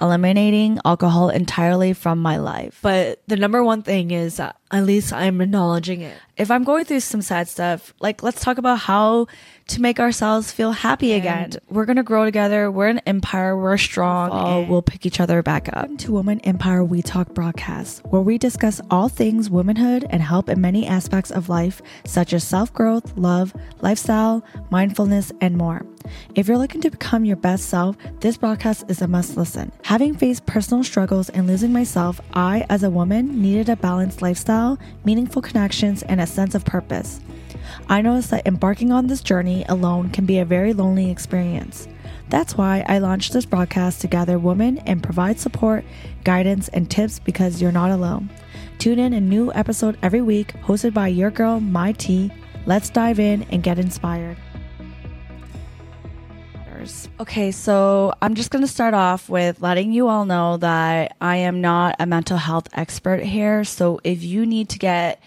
eliminating alcohol entirely from my life. But the number one thing is uh, at least I'm acknowledging it. If I'm going through some sad stuff, like let's talk about how to make ourselves feel happy again. We're gonna grow together. We're an empire. We're strong. All we'll pick each other back up. Welcome to Woman Empire We Talk broadcast, where we discuss all things womanhood and help in many aspects of life, such as self growth, love, lifestyle, mindfulness, and more. If you're looking to become your best self, this broadcast is a must listen. Having faced personal struggles and losing myself, I, as a woman, needed a balanced lifestyle, meaningful connections, and a sense of purpose. I noticed that embarking on this journey alone can be a very lonely experience. That's why I launched this broadcast to gather women and provide support, guidance, and tips because you're not alone. Tune in a new episode every week, hosted by your girl, Mai T. Let's dive in and get inspired. Okay, so I'm just going to start off with letting you all know that I am not a mental health expert here. So if you need to get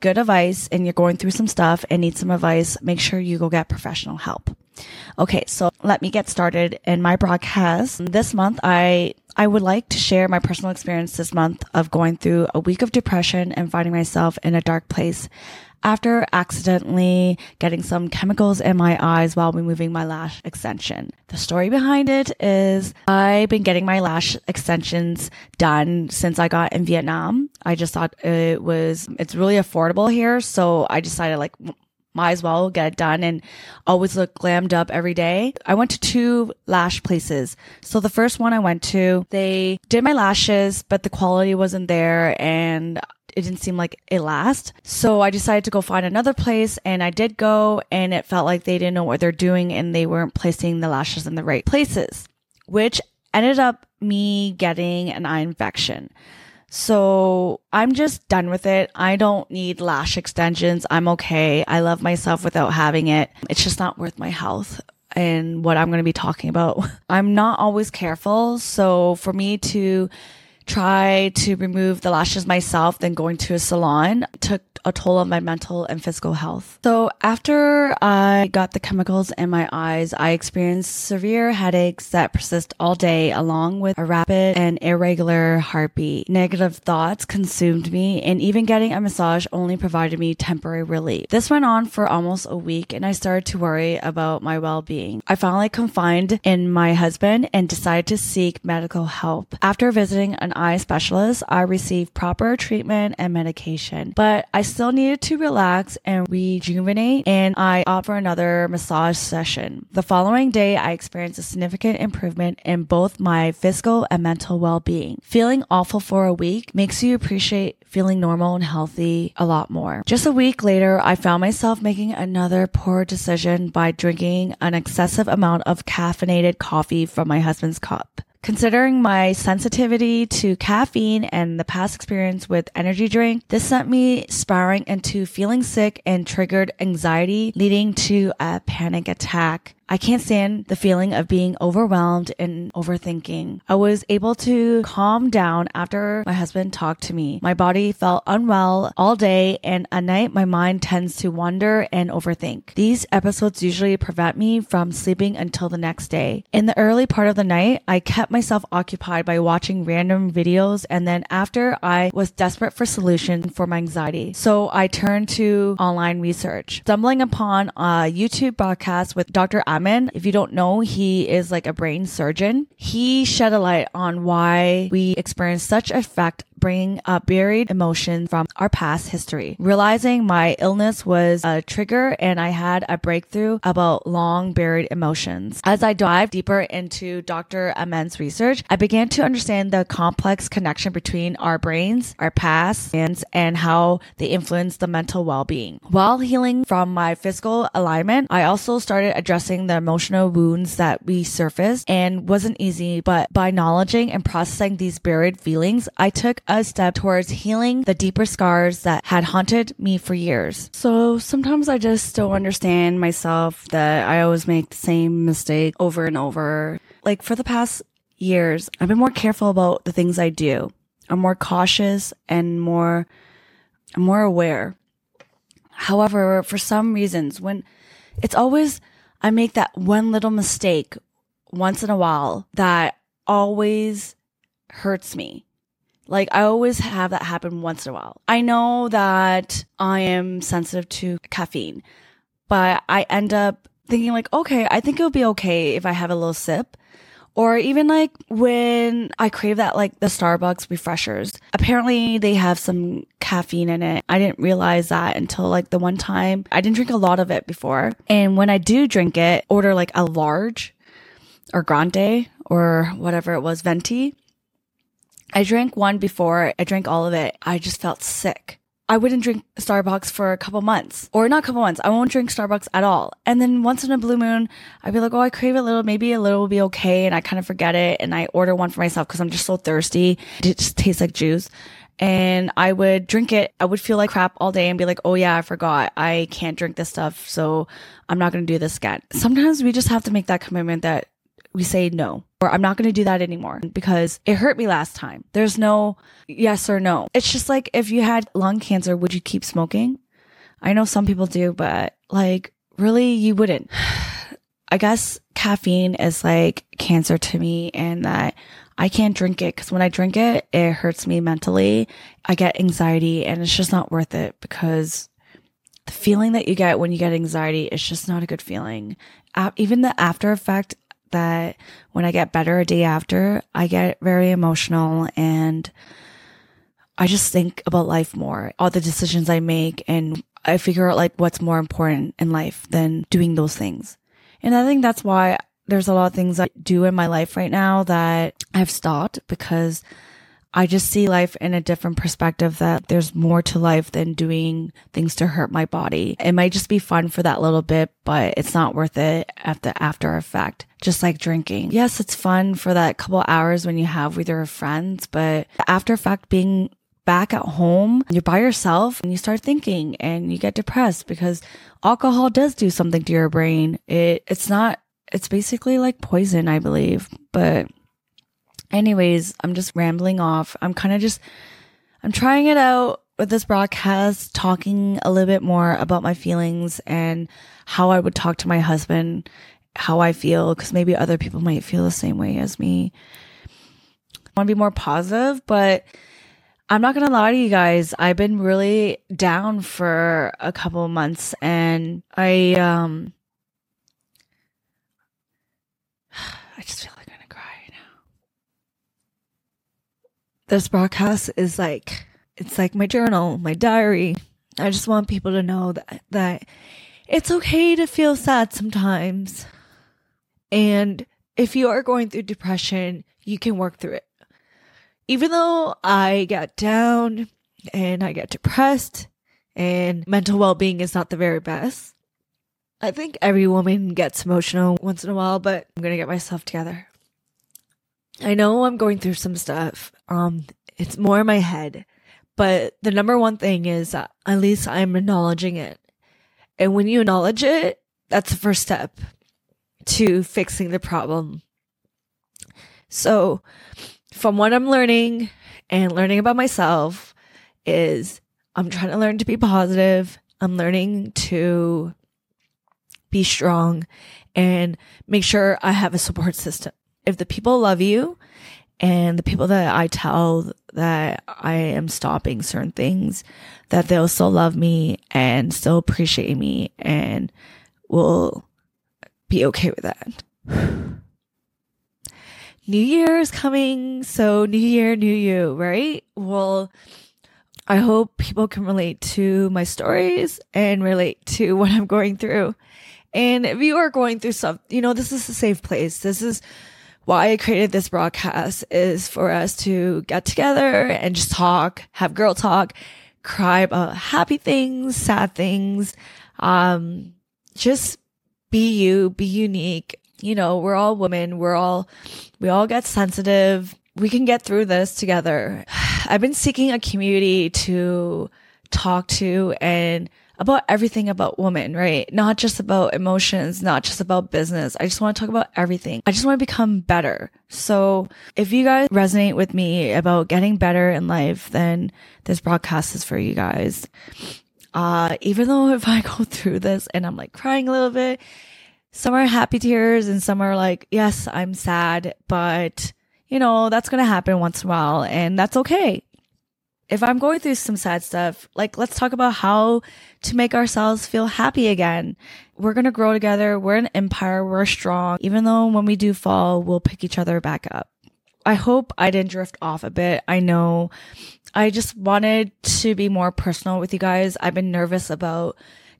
good advice and you're going through some stuff and need some advice, make sure you go get professional help. Okay, so let me get started in my broadcast. This month, I I would like to share my personal experience this month of going through a week of depression and finding myself in a dark place after accidentally getting some chemicals in my eyes while removing my lash extension. The story behind it is I've been getting my lash extensions done since I got in Vietnam. I just thought it was, it's really affordable here. So I decided like, might as well get it done and always look glammed up every day. I went to two lash places. So the first one I went to, they did my lashes, but the quality wasn't there and it didn't seem like it last. So I decided to go find another place and I did go and it felt like they didn't know what they're doing and they weren't placing the lashes in the right places, which ended up me getting an eye infection. So I'm just done with it. I don't need lash extensions. I'm okay. I love myself without having it. It's just not worth my health and what I'm going to be talking about. I'm not always careful. So for me to try to remove the lashes myself than going to a salon took a toll on my mental and physical health. So after I got the chemicals in my eyes, I experienced severe headaches that persist all day along with a rapid and irregular heartbeat. Negative thoughts consumed me and even getting a massage only provided me temporary relief. This went on for almost a week and I started to worry about my well-being. I finally confided in my husband and decided to seek medical help. After visiting an eye specialist, I received proper treatment and medication, but I still needed to relax and rejuvenate, and I opt for another massage session. The following day, I experienced a significant improvement in both my physical and mental well being. Feeling awful for a week makes you appreciate feeling normal and healthy a lot more. Just a week later, I found myself making another poor decision by drinking an excessive amount of caffeinated coffee from my husband's cup. Considering my sensitivity to caffeine and the past experience with energy drink, this sent me spiraling into feeling sick and triggered anxiety, leading to a panic attack. I can't stand the feeling of being overwhelmed and overthinking. I was able to calm down after my husband talked to me. My body felt unwell all day and at night my mind tends to wander and overthink. These episodes usually prevent me from sleeping until the next day. In the early part of the night, I kept myself occupied by watching random videos and then after I was desperate for solution for my anxiety. So I turned to online research. Stumbling upon a YouTube broadcast with Dr. If you don't know, he is like a brain surgeon. He shed a light on why we experience such effect bringing up buried emotions from our past history. Realizing my illness was a trigger and I had a breakthrough about long buried emotions. As I dived deeper into Dr. Amen's research, I began to understand the complex connection between our brains, our past, and how they influence the mental well-being. While healing from my physical alignment, I also started addressing the emotional wounds that we surfaced and wasn't easy, but by acknowledging and processing these buried feelings, I took a step towards healing the deeper scars that had haunted me for years. So sometimes I just don't understand myself that I always make the same mistake over and over. Like for the past years, I've been more careful about the things I do. I'm more cautious and more, more aware. However, for some reasons, when it's always, I make that one little mistake once in a while that always hurts me. Like I always have that happen once in a while. I know that I am sensitive to caffeine, but I end up thinking like, okay, I think it'll be okay if I have a little sip. Or even like when I crave that, like the Starbucks refreshers. Apparently they have some caffeine in it. I didn't realize that until like the one time I didn't drink a lot of it before. And when I do drink it, order like a large or grande or whatever it was, venti. I drank one before I drank all of it. I just felt sick. I wouldn't drink Starbucks for a couple months or not a couple months. I won't drink Starbucks at all. And then once in a blue moon, I'd be like, Oh, I crave a little. Maybe a little will be okay. And I kind of forget it. And I order one for myself because I'm just so thirsty. It just tastes like juice. And I would drink it. I would feel like crap all day and be like, Oh yeah, I forgot. I can't drink this stuff. So I'm not going to do this again. Sometimes we just have to make that commitment that we say no or I'm not going to do that anymore because it hurt me last time. There's no yes or no. It's just like if you had lung cancer, would you keep smoking? I know some people do, but like really you wouldn't. I guess caffeine is like cancer to me and that I can't drink it because when I drink it, it hurts me mentally. I get anxiety and it's just not worth it because the feeling that you get when you get anxiety is just not a good feeling. Even the after effect that when I get better a day after, I get very emotional and I just think about life more, all the decisions I make, and I figure out like what's more important in life than doing those things. And I think that's why there's a lot of things I do in my life right now that I've stopped because I just see life in a different perspective that there's more to life than doing things to hurt my body. It might just be fun for that little bit, but it's not worth it at the after effect. Just like drinking. Yes, it's fun for that couple hours when you have with your friends, but after effect being back at home, you're by yourself and you start thinking and you get depressed because alcohol does do something to your brain. It, it's not, it's basically like poison, I believe, but Anyways, I'm just rambling off. I'm kind of just, I'm trying it out with this broadcast, talking a little bit more about my feelings and how I would talk to my husband, how I feel, because maybe other people might feel the same way as me. I want to be more positive, but I'm not going to lie to you guys. I've been really down for a couple months and I, um, I just feel like I'm gonna cry now. this broadcast is like it's like my journal, my diary. I just want people to know that that it's okay to feel sad sometimes. And if you are going through depression, you can work through it. Even though I get down and I get depressed and mental well-being is not the very best. I think every woman gets emotional once in a while, but I'm going to get myself together. I know I'm going through some stuff. Um, it's more in my head, but the number one thing is at least I'm acknowledging it. And when you acknowledge it, that's the first step to fixing the problem. So from what I'm learning and learning about myself is I'm trying to learn to be positive. I'm learning to be strong and make sure I have a support system if the people love you and the people that I tell that I am stopping certain things, that they'll still love me and still appreciate me and will be okay with that. New Year is coming, so New Year, New You, right? Well, I hope people can relate to my stories and relate to what I'm going through. And if you are going through stuff, you know, this is a safe place. This is why I created this broadcast is for us to get together and just talk, have girl talk, cry about happy things, sad things. Um, just be you, be unique. You know, we're all women. We're all, we all get sensitive. We can get through this together. I've been seeking a community to talk to and about everything about women, right? Not just about emotions, not just about business. I just want to talk about everything. I just want to become better. So if you guys resonate with me about getting better in life, then this broadcast is for you guys. Uh, even though if I go through this and I'm like crying a little bit, some are happy tears and some are like, yes, I'm sad, but you know, that's going to happen once in a while and that's okay. If I'm going through some sad stuff, like let's talk about how to make ourselves feel happy again. We're going to grow together. We're an empire. We're strong. Even though when we do fall, we'll pick each other back up. I hope I didn't drift off a bit. I know I just wanted to be more personal with you guys. I've been nervous about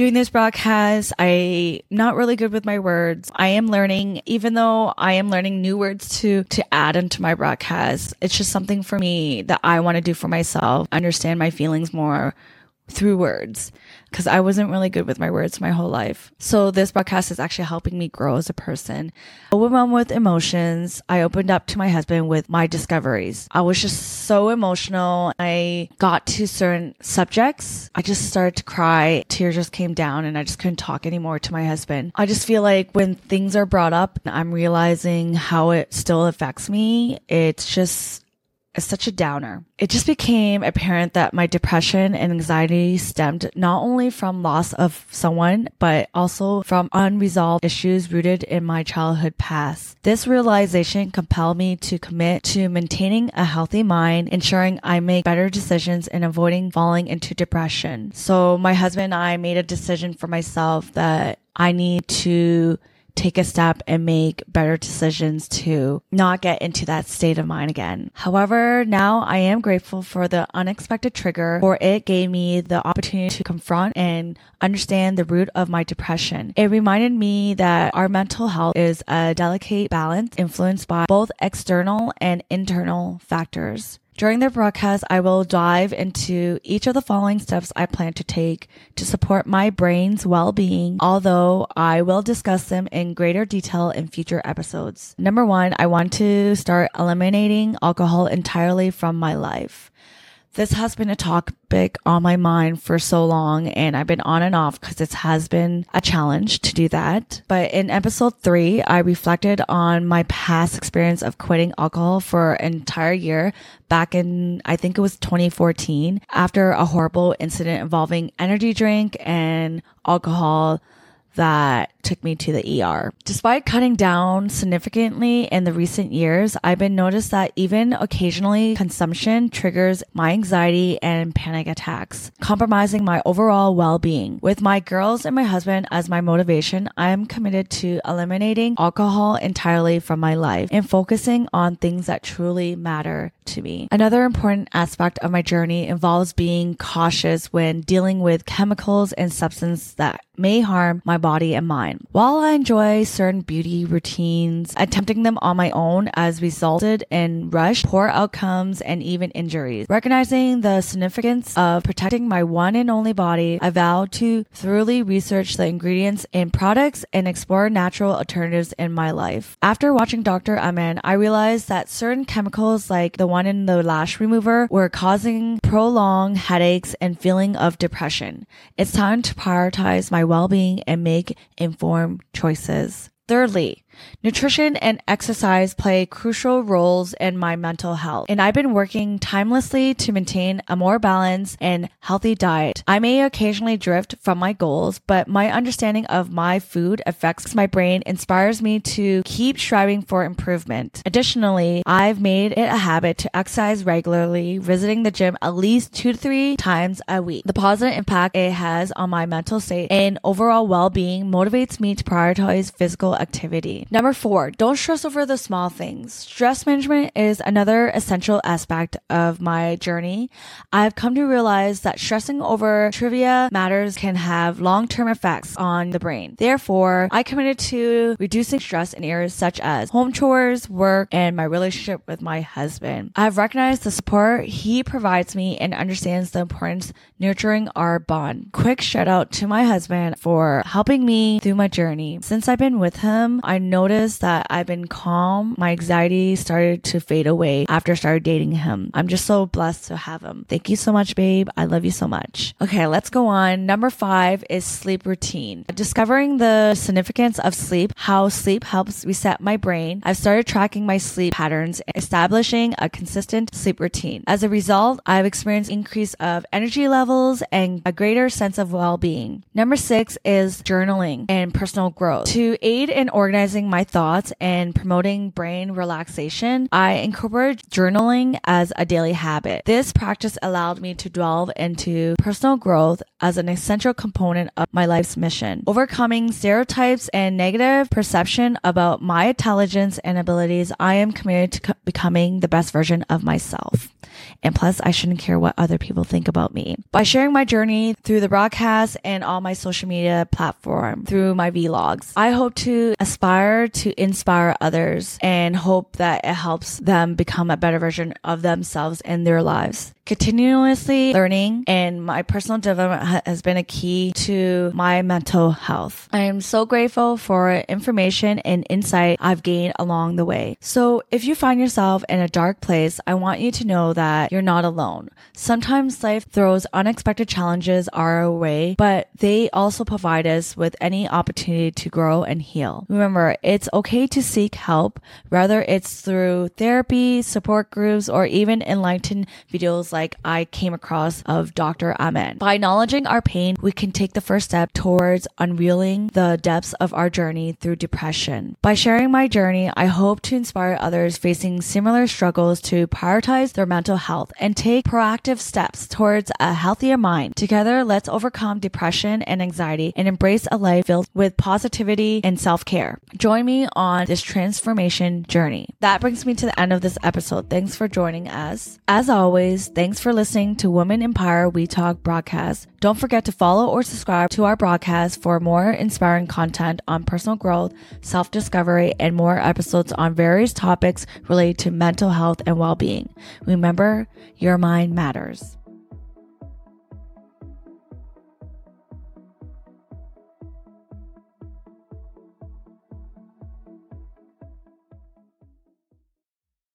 doing this broadcast. I not really good with my words. I am learning, even though I am learning new words to, to add into my broadcast. It's just something for me that I want to do for myself, understand my feelings more through words because I wasn't really good with my words my whole life. So this broadcast is actually helping me grow as a person. Overwhelmed with emotions, I opened up to my husband with my discoveries. I was just so emotional. I got to certain subjects. I just started to cry. Tears just came down and I just couldn't talk anymore to my husband. I just feel like when things are brought up, I'm realizing how it still affects me. It's just is such a downer. It just became apparent that my depression and anxiety stemmed not only from loss of someone, but also from unresolved issues rooted in my childhood past. This realization compelled me to commit to maintaining a healthy mind, ensuring I make better decisions and avoiding falling into depression. So my husband and I made a decision for myself that I need to take a step and make better decisions to not get into that state of mind again. However, now I am grateful for the unexpected trigger for it gave me the opportunity to confront and understand the root of my depression. It reminded me that our mental health is a delicate balance influenced by both external and internal factors. During the broadcast, I will dive into each of the following steps I plan to take to support my brain's well-being, although I will discuss them in greater detail in future episodes. Number one, I want to start eliminating alcohol entirely from my life this has been a topic on my mind for so long and I've been on and off because it has been a challenge to do that. But in episode three, I reflected on my past experience of quitting alcohol for an entire year back in, I think it was 2014 after a horrible incident involving energy drink and alcohol that took me to the ER. Despite cutting down significantly in the recent years, I've been noticed that even occasionally consumption triggers my anxiety and panic attacks, compromising my overall well-being. With my girls and my husband as my motivation, I am committed to eliminating alcohol entirely from my life and focusing on things that truly matter to me. Another important aspect of my journey involves being cautious when dealing with chemicals and substances that may harm my body and mind. While I enjoy certain beauty routines, attempting them on my own has resulted in rushed, poor outcomes, and even injuries. Recognizing the significance of protecting my one and only body, I vow to thoroughly research the ingredients in products and explore natural alternatives in my life. After watching Dr. Amen, I realized that certain chemicals like the one in the lash remover were causing prolonged headaches and feeling of depression. It's time to prioritize my well-being and make informed choices. Thirdly, Nutrition and exercise play crucial roles in my mental health, and I've been working timelessly to maintain a more balanced and healthy diet. I may occasionally drift from my goals, but my understanding of my food affects my brain inspires me to keep striving for improvement. Additionally, I've made it a habit to exercise regularly, visiting the gym at least two to three times a week. The positive impact it has on my mental state and overall well-being motivates me to prioritize physical activity. Number four, don't stress over the small things. Stress management is another essential aspect of my journey. I've come to realize that stressing over trivia matters can have long-term effects on the brain. Therefore, I committed to reducing stress in areas such as home chores, work, and my relationship with my husband. I've recognized the support he provides me and understands the importance nurturing our bond. Quick shout out to my husband for helping me through my journey. Since I've been with him, I noticed that I've been calm. My anxiety started to fade away after I started dating him. I'm just so blessed to have him. Thank you so much, babe. I love you so much. Okay, let's go on. Number five is sleep routine. Discovering the significance of sleep, how sleep helps reset my brain. I've started tracking my sleep patterns, establishing a consistent sleep routine. As a result, I've experienced increase of energy levels and a greater sense of well-being. Number six is journaling and personal growth. To aid in organizing organizing my thoughts and promoting brain relaxation, I incorporated journaling as a daily habit. This practice allowed me to delve into personal growth as an essential component of my life's mission. Overcoming stereotypes and negative perception about my intelligence and abilities, I am committed to co- becoming the best version of myself. And plus, I shouldn't care what other people think about me. By sharing my journey through the broadcast and all my social media platform, through my vlogs, I hope to aspire to inspire others and hope that it helps them become a better version of themselves in their lives continuously learning and my personal development has been a key to my mental health. I am so grateful for information and insight I've gained along the way. So if you find yourself in a dark place, I want you to know that you're not alone. Sometimes life throws unexpected challenges our way, but they also provide us with any opportunity to grow and heal. Remember, it's okay to seek help, whether it's through therapy, support groups, or even enlightened videos like I came across of Dr. Amen. By acknowledging our pain, we can take the first step towards unveiling the depths of our journey through depression. By sharing my journey, I hope to inspire others facing similar struggles to prioritize their mental health and take proactive steps towards a healthier mind. Together, let's overcome depression and anxiety and embrace a life filled with positivity and self-care. Join me on this transformation journey. That brings me to the end of this episode. Thanks for joining us. As always, thanks for listening to Women Empire We Talk broadcast. Don't forget to follow or subscribe to our broadcast for more inspiring content on personal growth, self discovery, and more episodes on various topics related to mental health and well being. Remember, your mind matters.